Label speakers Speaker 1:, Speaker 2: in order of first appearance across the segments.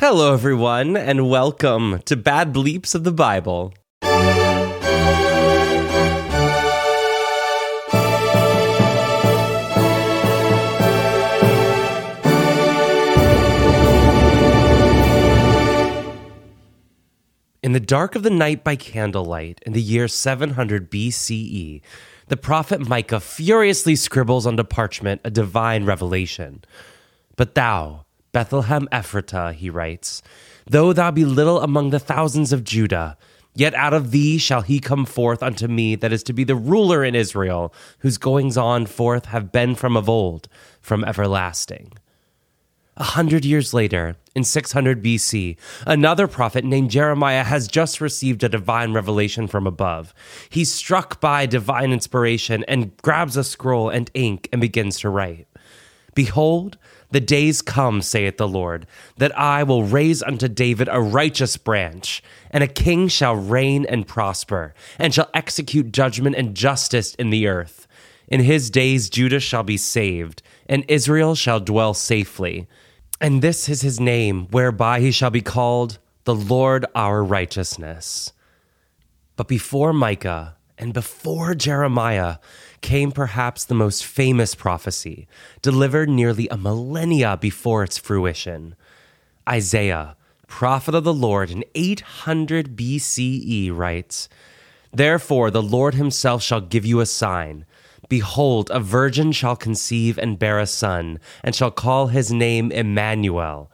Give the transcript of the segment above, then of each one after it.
Speaker 1: Hello, everyone, and welcome to Bad Bleeps of the Bible. In the dark of the night by candlelight, in the year 700 BCE, the prophet Micah furiously scribbles onto parchment a divine revelation. But thou, Bethlehem Ephratah, he writes, though thou be little among the thousands of Judah, yet out of thee shall he come forth unto me that is to be the ruler in Israel, whose goings on forth have been from of old, from everlasting. A hundred years later, in 600 BC, another prophet named Jeremiah has just received a divine revelation from above. He's struck by divine inspiration and grabs a scroll and ink and begins to write. Behold, the days come, saith the Lord, that I will raise unto David a righteous branch, and a king shall reign and prosper, and shall execute judgment and justice in the earth. In his days Judah shall be saved, and Israel shall dwell safely. And this is his name, whereby he shall be called the Lord our righteousness. But before Micah and before Jeremiah came perhaps the most famous prophecy, delivered nearly a millennia before its fruition. Isaiah, prophet of the Lord in 800 BCE, writes, Therefore the Lord himself shall give you a sign. Behold, a virgin shall conceive and bear a son, and shall call his name Emmanuel.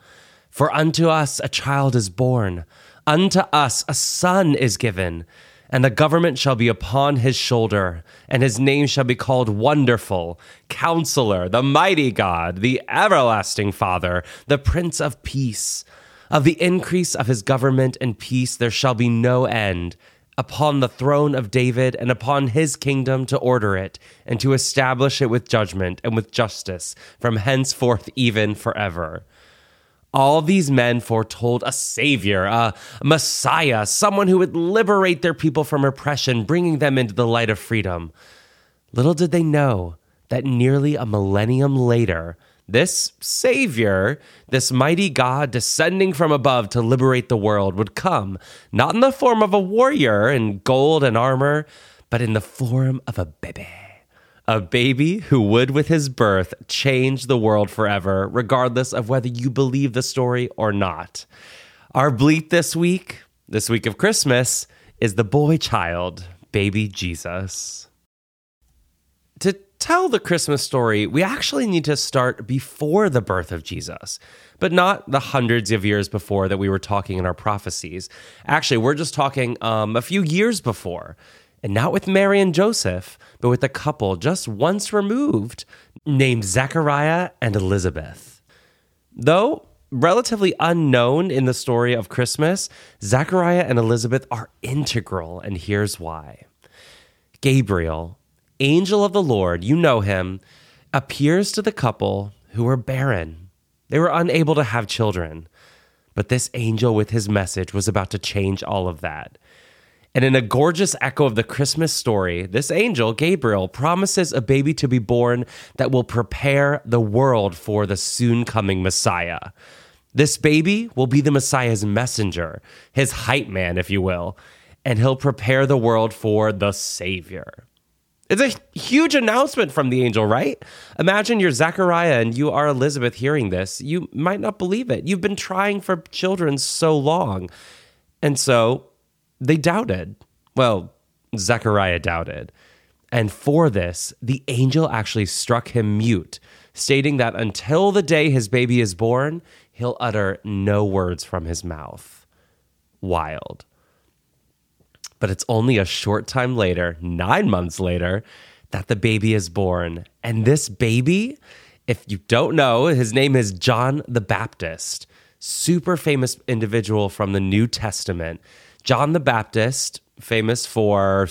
Speaker 1: For unto us a child is born, unto us a son is given and the government shall be upon his shoulder, and his name shall be called Wonderful, Counselor, the Mighty God, the Everlasting Father, the Prince of Peace. Of the increase of his government and peace there shall be no end upon the throne of David and upon his kingdom to order it and to establish it with judgment and with justice from henceforth even forever. All these men foretold a savior, a messiah, someone who would liberate their people from oppression, bringing them into the light of freedom. Little did they know that nearly a millennium later, this Savior, this mighty God descending from above to liberate the world, would come, not in the form of a warrior in gold and armor, but in the form of a baby a baby who would, with his birth, change the world forever, regardless of whether you believe the story or not. Our bleep this week, this week of Christmas, is the boy child, baby Jesus. To tell the Christmas story, we actually need to start before the birth of Jesus, but not the hundreds of years before that we were talking in our prophecies. Actually, we're just talking um, a few years before and not with Mary and Joseph, but with a couple just once removed named Zechariah and Elizabeth. Though relatively unknown in the story of Christmas, Zechariah and Elizabeth are integral, and here's why. Gabriel, angel of the Lord, you know him, appears to the couple who were barren. They were unable to have children. But this angel, with his message, was about to change all of that. And in a gorgeous echo of the Christmas story, this angel, Gabriel, promises a baby to be born that will prepare the world for the soon coming Messiah. This baby will be the Messiah's messenger, his hype man, if you will, and he'll prepare the world for the Savior. It's a huge announcement from the angel, right? Imagine you're Zechariah and you are Elizabeth hearing this. You might not believe it. You've been trying for children so long. And so they doubted. Well, Zechariah doubted. And for this, the angel actually struck him mute, stating that until the day his baby is born, he'll utter no words from his mouth. Wild. But it's only a short time later, nine months later, that the baby is born. And this baby, if you don't know, his name is John the Baptist, super famous individual from the New Testament. John the Baptist, famous for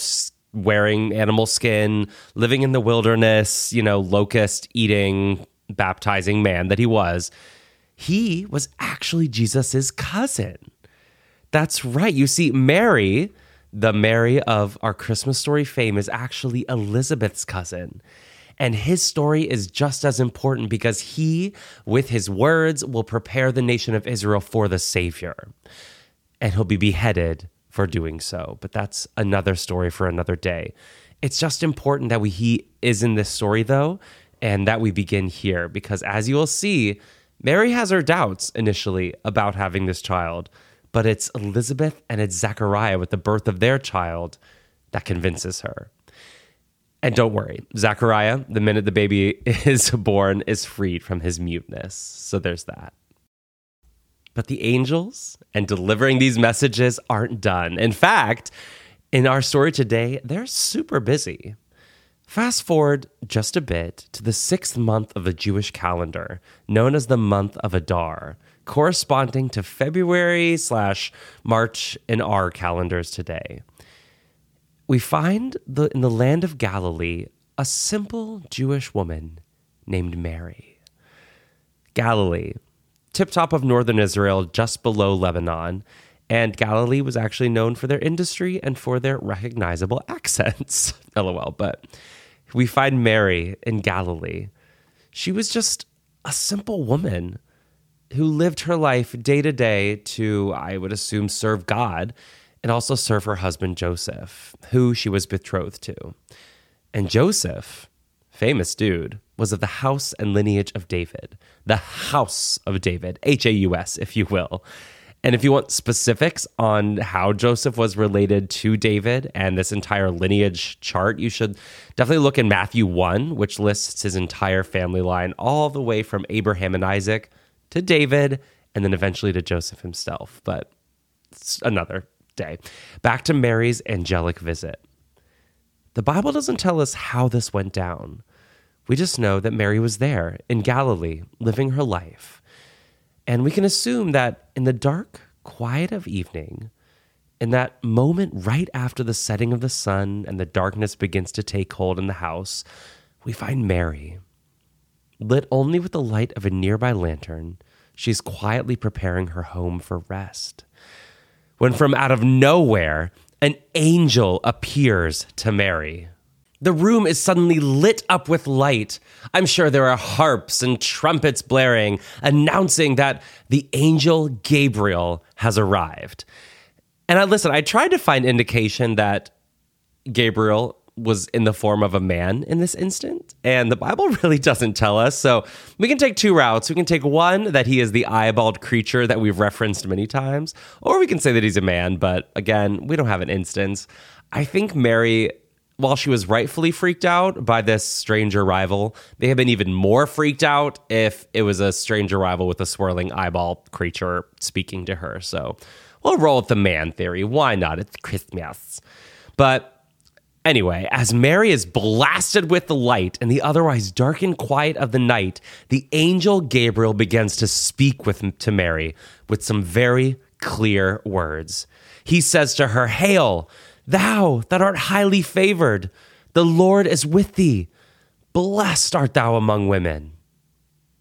Speaker 1: wearing animal skin, living in the wilderness, you know, locust eating, baptizing man that he was, he was actually Jesus's cousin. That's right. You see, Mary, the Mary of our Christmas story fame, is actually Elizabeth's cousin. And his story is just as important because he, with his words, will prepare the nation of Israel for the Savior. And he'll be beheaded for doing so. But that's another story for another day. It's just important that we, he is in this story, though, and that we begin here because as you will see, Mary has her doubts initially about having this child, but it's Elizabeth and it's Zachariah with the birth of their child that convinces her. And don't worry, Zachariah, the minute the baby is born, is freed from his muteness. So there's that. But the angels and delivering these messages aren't done. In fact, in our story today, they're super busy. Fast forward just a bit to the sixth month of the Jewish calendar, known as the month of Adar, corresponding to February slash March in our calendars today we find the, in the land of Galilee a simple Jewish woman named Mary. Galilee, tip top of northern Israel, just below Lebanon. And Galilee was actually known for their industry and for their recognizable accents. LOL. But we find Mary in Galilee. She was just a simple woman who lived her life day to day to, I would assume, serve God and also serve her husband Joseph, who she was betrothed to. And Joseph, famous dude, was of the house and lineage of David, the house of David, H A U S, if you will. And if you want specifics on how Joseph was related to David and this entire lineage chart, you should definitely look in Matthew 1, which lists his entire family line all the way from Abraham and Isaac to David and then eventually to Joseph himself. But it's another day. Back to Mary's angelic visit. The Bible doesn't tell us how this went down. We just know that Mary was there in Galilee, living her life. And we can assume that in the dark quiet of evening, in that moment right after the setting of the sun and the darkness begins to take hold in the house, we find Mary. Lit only with the light of a nearby lantern, she's quietly preparing her home for rest when from out of nowhere, an angel appears to Mary. The room is suddenly lit up with light. I'm sure there are harps and trumpets blaring, announcing that the angel Gabriel has arrived. And I listen, I tried to find indication that Gabriel was in the form of a man in this instant. And the Bible really doesn't tell us. So we can take two routes. We can take one that he is the eyeballed creature that we've referenced many times, or we can say that he's a man. But again, we don't have an instance. I think Mary, while she was rightfully freaked out by this strange arrival, they have been even more freaked out if it was a strange arrival with a swirling eyeball creature speaking to her. So we'll roll with the man theory. Why not? It's Christmas. But Anyway, as Mary is blasted with the light in the otherwise dark and quiet of the night, the angel Gabriel begins to speak with to Mary with some very clear words. He says to her, "Hail, thou that art highly favored, the Lord is with thee. Blessed art thou among women."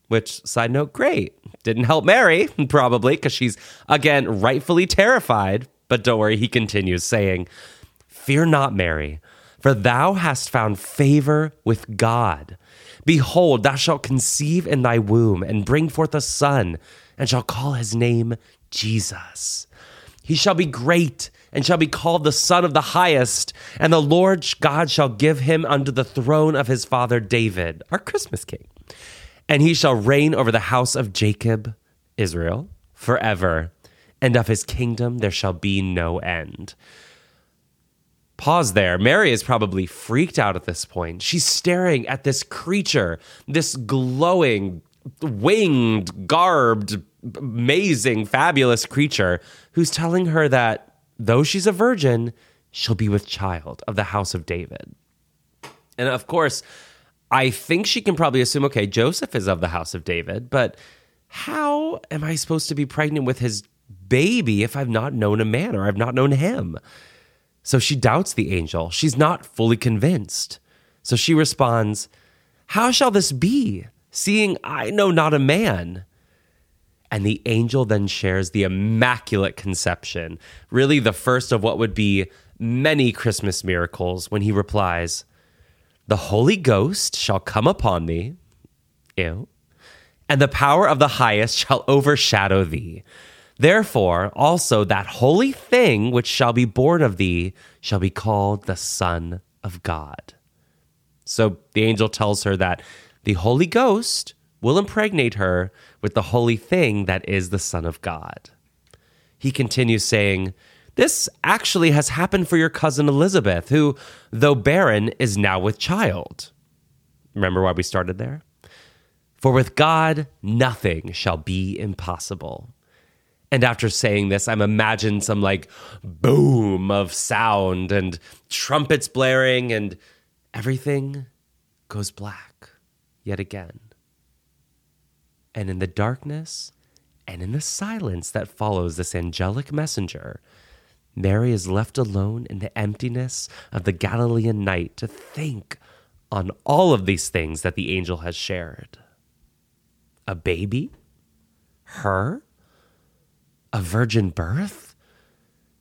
Speaker 1: Which, side note, great. Didn't help Mary, probably, because she's, again, rightfully terrified. But don't worry, he continues saying, Fear not, Mary, for thou hast found favor with God. Behold, thou shalt conceive in thy womb and bring forth a son, and shall call his name Jesus. He shall be great and shall be called the Son of the Highest, and the Lord God shall give him unto the throne of his father David, our Christmas king. And he shall reign over the house of Jacob, Israel, forever, and of his kingdom there shall be no end. Pause there. Mary is probably freaked out at this point. She's staring at this creature, this glowing, winged, garbed, amazing, fabulous creature who's telling her that though she's a virgin, she'll be with child of the house of David. And of course, I think she can probably assume okay, Joseph is of the house of David, but how am I supposed to be pregnant with his baby if I've not known a man or I've not known him? So she doubts the angel. She's not fully convinced. So she responds, How shall this be, seeing I know not a man? And the angel then shares the immaculate conception, really the first of what would be many Christmas miracles, when he replies, The Holy Ghost shall come upon thee. Ew. And the power of the highest shall overshadow thee. Therefore, also that holy thing which shall be born of thee shall be called the Son of God. So the angel tells her that the Holy Ghost will impregnate her with the holy thing that is the Son of God. He continues saying, This actually has happened for your cousin Elizabeth, who, though barren, is now with child. Remember why we started there? For with God, nothing shall be impossible. And after saying this, I'm imagining some like boom of sound and trumpets blaring, and everything goes black yet again. And in the darkness and in the silence that follows this angelic messenger, Mary is left alone in the emptiness of the Galilean night to think on all of these things that the angel has shared. A baby? Her? A virgin birth?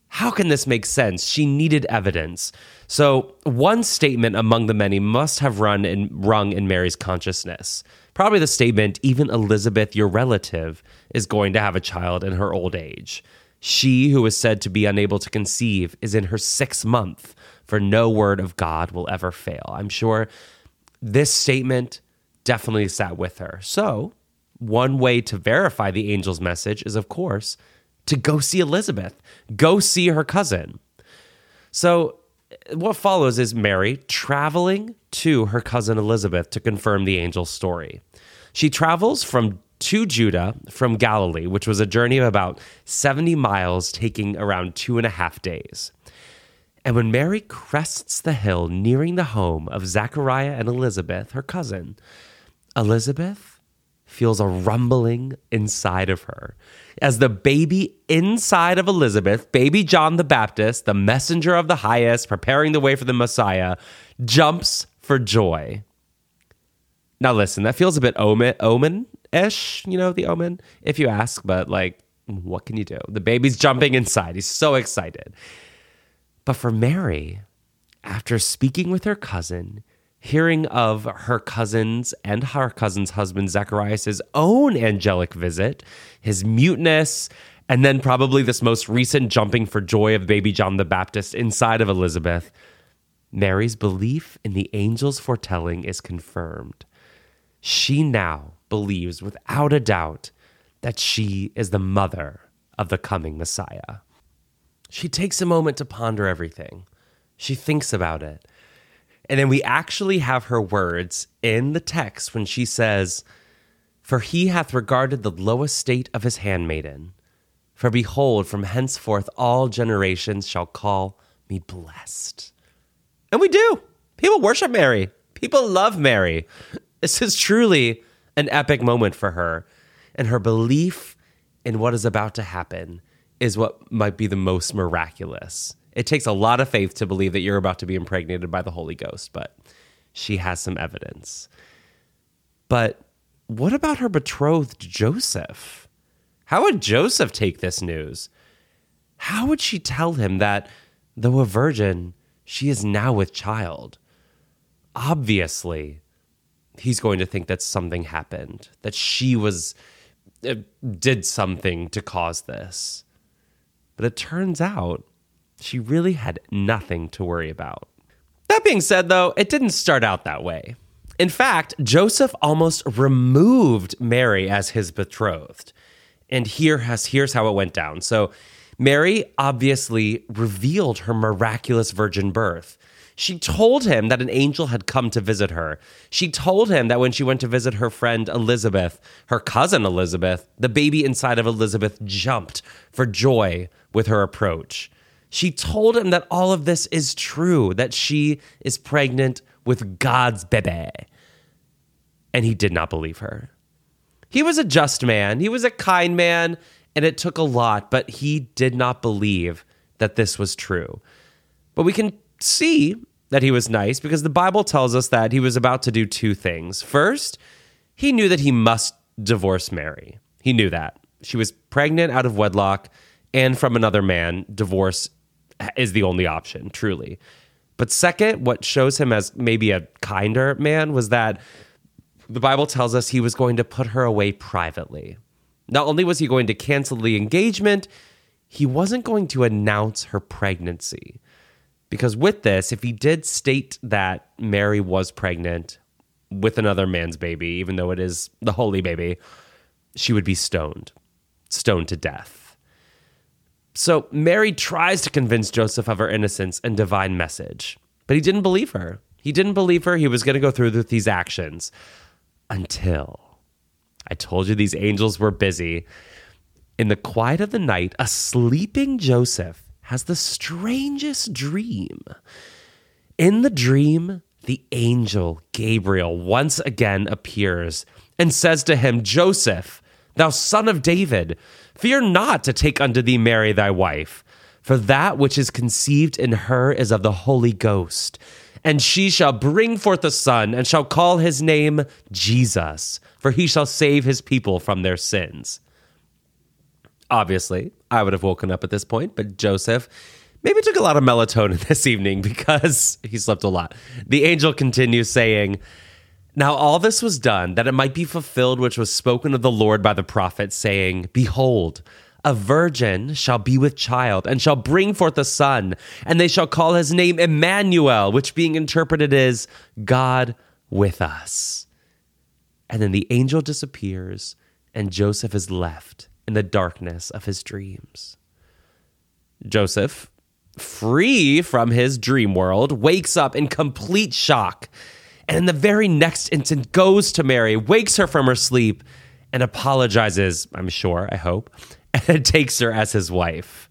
Speaker 1: How can this make sense? She needed evidence. So, one statement among the many must have run in, rung in Mary's consciousness. Probably the statement, even Elizabeth, your relative, is going to have a child in her old age. She, who is said to be unable to conceive, is in her sixth month, for no word of God will ever fail. I'm sure this statement definitely sat with her. So, one way to verify the angel's message is, of course, to go see Elizabeth, go see her cousin. So, what follows is Mary traveling to her cousin Elizabeth to confirm the angel's story. She travels from to Judah from Galilee, which was a journey of about 70 miles, taking around two and a half days. And when Mary crests the hill nearing the home of Zachariah and Elizabeth, her cousin, Elizabeth feels a rumbling inside of her as the baby inside of Elizabeth, baby John the Baptist, the messenger of the highest, preparing the way for the Messiah, jumps for joy. Now, listen, that feels a bit omen, ish, you know, the omen, if you ask, but like, what can you do? The baby's jumping inside. He's so excited. But for Mary, after speaking with her cousin, hearing of her cousin's and her cousin's husband Zacharias' own angelic visit, his muteness, and then probably this most recent jumping for joy of baby John the Baptist inside of Elizabeth, Mary's belief in the angel's foretelling is confirmed. She now believes without a doubt that she is the mother of the coming Messiah. She takes a moment to ponder everything. She thinks about it. And then we actually have her words in the text when she says, For he hath regarded the low estate of his handmaiden. For behold, from henceforth all generations shall call me blessed. And we do. People worship Mary, people love Mary. This is truly an epic moment for her. And her belief in what is about to happen is what might be the most miraculous. It takes a lot of faith to believe that you're about to be impregnated by the Holy Ghost, but she has some evidence. But what about her betrothed Joseph? How would Joseph take this news? How would she tell him that, though a virgin, she is now with child? Obviously, he's going to think that something happened, that she was uh, did something to cause this. But it turns out she really had nothing to worry about. That being said, though, it didn't start out that way. In fact, Joseph almost removed Mary as his betrothed. And here has here's how it went down. So Mary obviously revealed her miraculous virgin birth. She told him that an angel had come to visit her. She told him that when she went to visit her friend Elizabeth, her cousin Elizabeth, the baby inside of Elizabeth jumped for joy with her approach. She told him that all of this is true, that she is pregnant with God's baby. And he did not believe her. He was a just man, he was a kind man, and it took a lot, but he did not believe that this was true. But we can see that he was nice because the Bible tells us that he was about to do two things. First, he knew that he must divorce Mary. He knew that. She was pregnant out of wedlock and from another man. Divorce is the only option, truly. But second, what shows him as maybe a kinder man was that the Bible tells us he was going to put her away privately. Not only was he going to cancel the engagement, he wasn't going to announce her pregnancy. Because with this, if he did state that Mary was pregnant with another man's baby, even though it is the holy baby, she would be stoned, stoned to death. So Mary tries to convince Joseph of her innocence and divine message, but he didn't believe her. He didn't believe her. He was going to go through with these actions until I told you these angels were busy. In the quiet of the night, a sleeping Joseph has the strangest dream. In the dream, the angel Gabriel once again appears and says to him, Joseph, thou son of David, fear not to take unto thee Mary thy wife, for that which is conceived in her is of the Holy Ghost. And she shall bring forth a son, and shall call his name Jesus, for he shall save his people from their sins. Obviously, I would have woken up at this point, but Joseph maybe took a lot of melatonin this evening because he slept a lot. The angel continues saying, Now all this was done that it might be fulfilled which was spoken of the Lord by the prophet, saying, Behold, a virgin shall be with child and shall bring forth a son, and they shall call his name Emmanuel, which being interpreted is God with us. And then the angel disappears, and Joseph is left in the darkness of his dreams. Joseph, free from his dream world, wakes up in complete shock. And in the very next instant, goes to Mary, wakes her from her sleep, and apologizes, I'm sure, I hope, and takes her as his wife.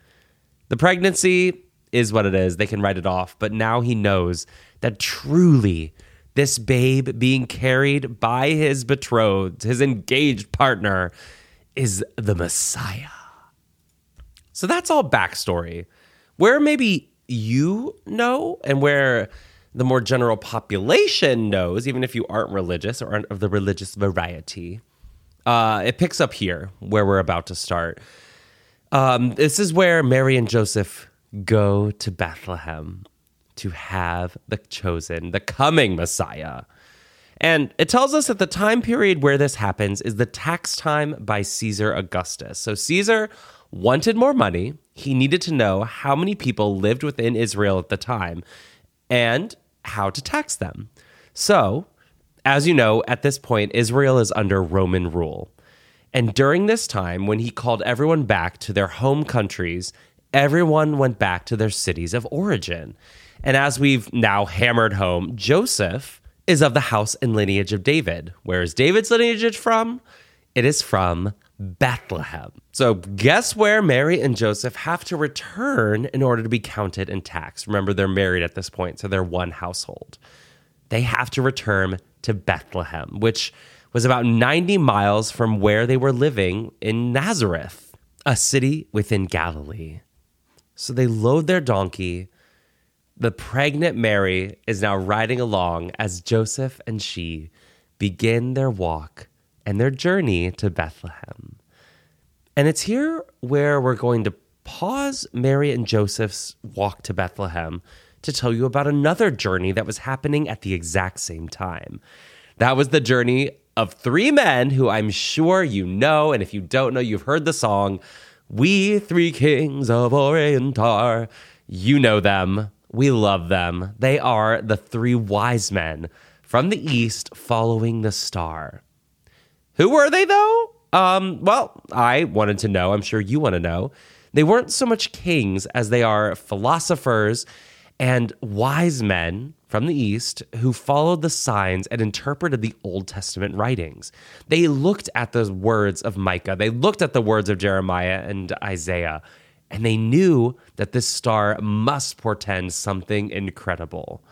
Speaker 1: The pregnancy is what it is. They can write it off. But now he knows that truly this babe being carried by his betrothed, his engaged partner, is the Messiah. So that's all backstory where maybe you know and where the more general population knows, even if you aren't religious or aren't of the religious variety, uh, it picks up here where we're about to start. Um, this is where Mary and Joseph go to Bethlehem to have the chosen, the coming Messiah. And it tells us that the time period where this happens is the tax time by Caesar Augustus. So Caesar wanted more money. He needed to know how many people lived within Israel at the time and how to tax them. So, as you know, at this point, Israel is under Roman rule. And during this time, when he called everyone back to their home countries, everyone went back to their cities of origin. And as we've now hammered home, Joseph is of the house and lineage of David. Where is David's lineage from? It is from Bethlehem. So, guess where Mary and Joseph have to return in order to be counted and taxed? Remember, they're married at this point, so they're one household. They have to return to Bethlehem, which was about 90 miles from where they were living in Nazareth, a city within Galilee. So they load their donkey. The pregnant Mary is now riding along as Joseph and she begin their walk and their journey to Bethlehem. And it's here where we're going to pause Mary and Joseph's walk to Bethlehem to tell you about another journey that was happening at the exact same time. That was the journey of three men who I'm sure you know. And if you don't know, you've heard the song, We Three Kings of Orient Are. You know them. We love them. They are the three wise men from the east following the star. Who were they though? Um, well, I wanted to know. I'm sure you want to know. They weren't so much kings as they are philosophers and wise men from the East who followed the signs and interpreted the Old Testament writings. They looked at the words of Micah, they looked at the words of Jeremiah and Isaiah, and they knew that this star must portend something incredible.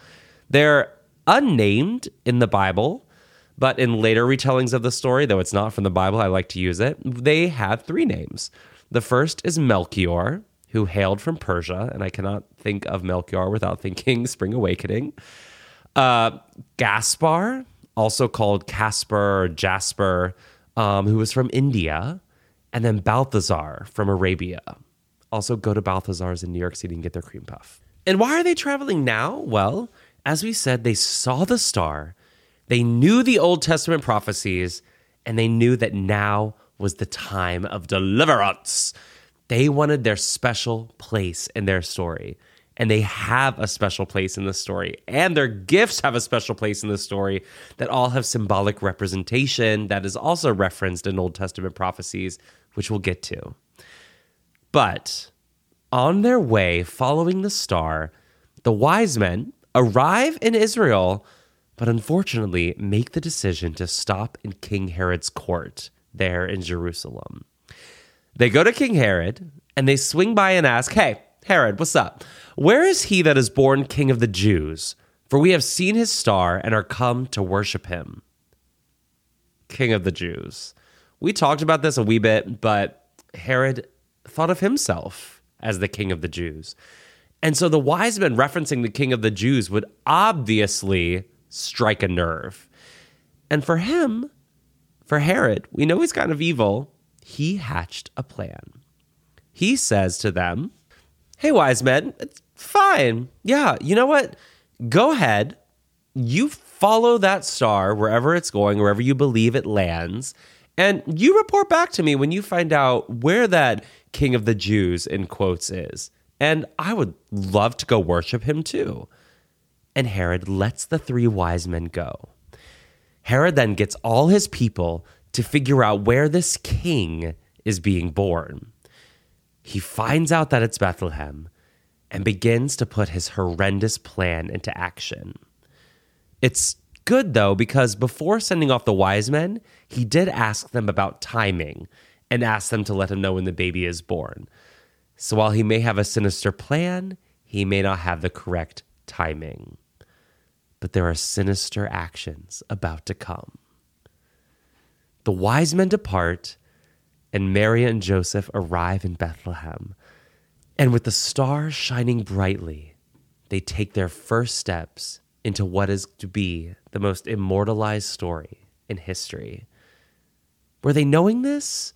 Speaker 1: They're unnamed in the Bible, but in later retellings of the story, though it's not from the Bible, I like to use it, they have three names. The first is Melchior, who hailed from Persia, and I cannot think of Melchior without thinking Spring Awakening. Uh, Gaspar, also called Casper or Jasper, um, who was from India, and then Balthazar from Arabia. Also, go to Balthazar's in New York City and get their cream puff. And why are they traveling now? Well, as we said, they saw the star, they knew the Old Testament prophecies, and they knew that now was the time of deliverance. They wanted their special place in their story. And they have a special place in the story. And their gifts have a special place in the story that all have symbolic representation that is also referenced in Old Testament prophecies, which we'll get to. But on their way following the star, the wise men arrive in Israel, but unfortunately make the decision to stop in King Herod's court there in Jerusalem. They go to King Herod and they swing by and ask, Hey, Herod, what's up? Where is he that is born king of the Jews? For we have seen his star and are come to worship him. King of the Jews. We talked about this a wee bit, but Herod thought of himself as the king of the Jews. And so the wise men referencing the king of the Jews would obviously strike a nerve. And for him, for Herod, we know he's kind of evil. He hatched a plan. He says to them, Hey, wise men, it's fine. Yeah, you know what? Go ahead. You follow that star wherever it's going, wherever you believe it lands, and you report back to me when you find out where that king of the Jews, in quotes, is. And I would love to go worship him too. And Herod lets the three wise men go. Herod then gets all his people to figure out where this king is being born. He finds out that it's Bethlehem and begins to put his horrendous plan into action. It's good though, because before sending off the wise men, he did ask them about timing and ask them to let him know when the baby is born. So while he may have a sinister plan, he may not have the correct timing but there are sinister actions about to come. The wise men depart, and Mary and Joseph arrive in Bethlehem. And with the stars shining brightly, they take their first steps into what is to be the most immortalized story in history. Were they knowing this?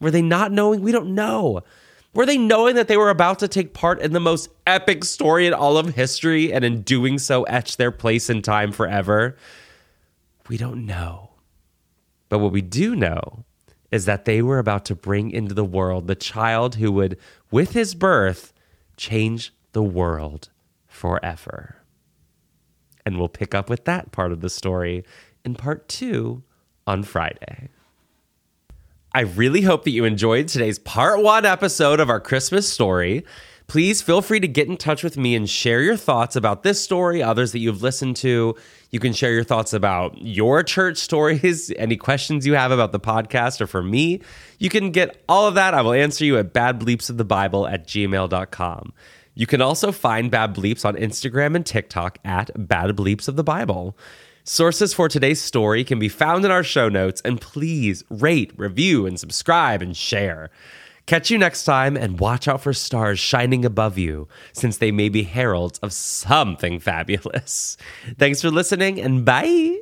Speaker 1: Were they not knowing? We don't know. Were they knowing that they were about to take part in the most epic story in all of history and in doing so etch their place in time forever? We don't know. But what we do know is that they were about to bring into the world the child who would, with his birth, change the world forever. And we'll pick up with that part of the story in part two on Friday. I really hope that you enjoyed today's part one episode of our Christmas story. Please feel free to get in touch with me and share your thoughts about this story, others that you've listened to. You can share your thoughts about your church stories, any questions you have about the podcast or for me. You can get all of that. I will answer you at badbleepsofthebible at gmail.com. You can also find Bad Bleeps on Instagram and TikTok at Bad Bleeps of the Bible. Sources for today's story can be found in our show notes, and please rate, review, and subscribe and share. Catch you next time, and watch out for stars shining above you, since they may be heralds of something fabulous. Thanks for listening, and bye.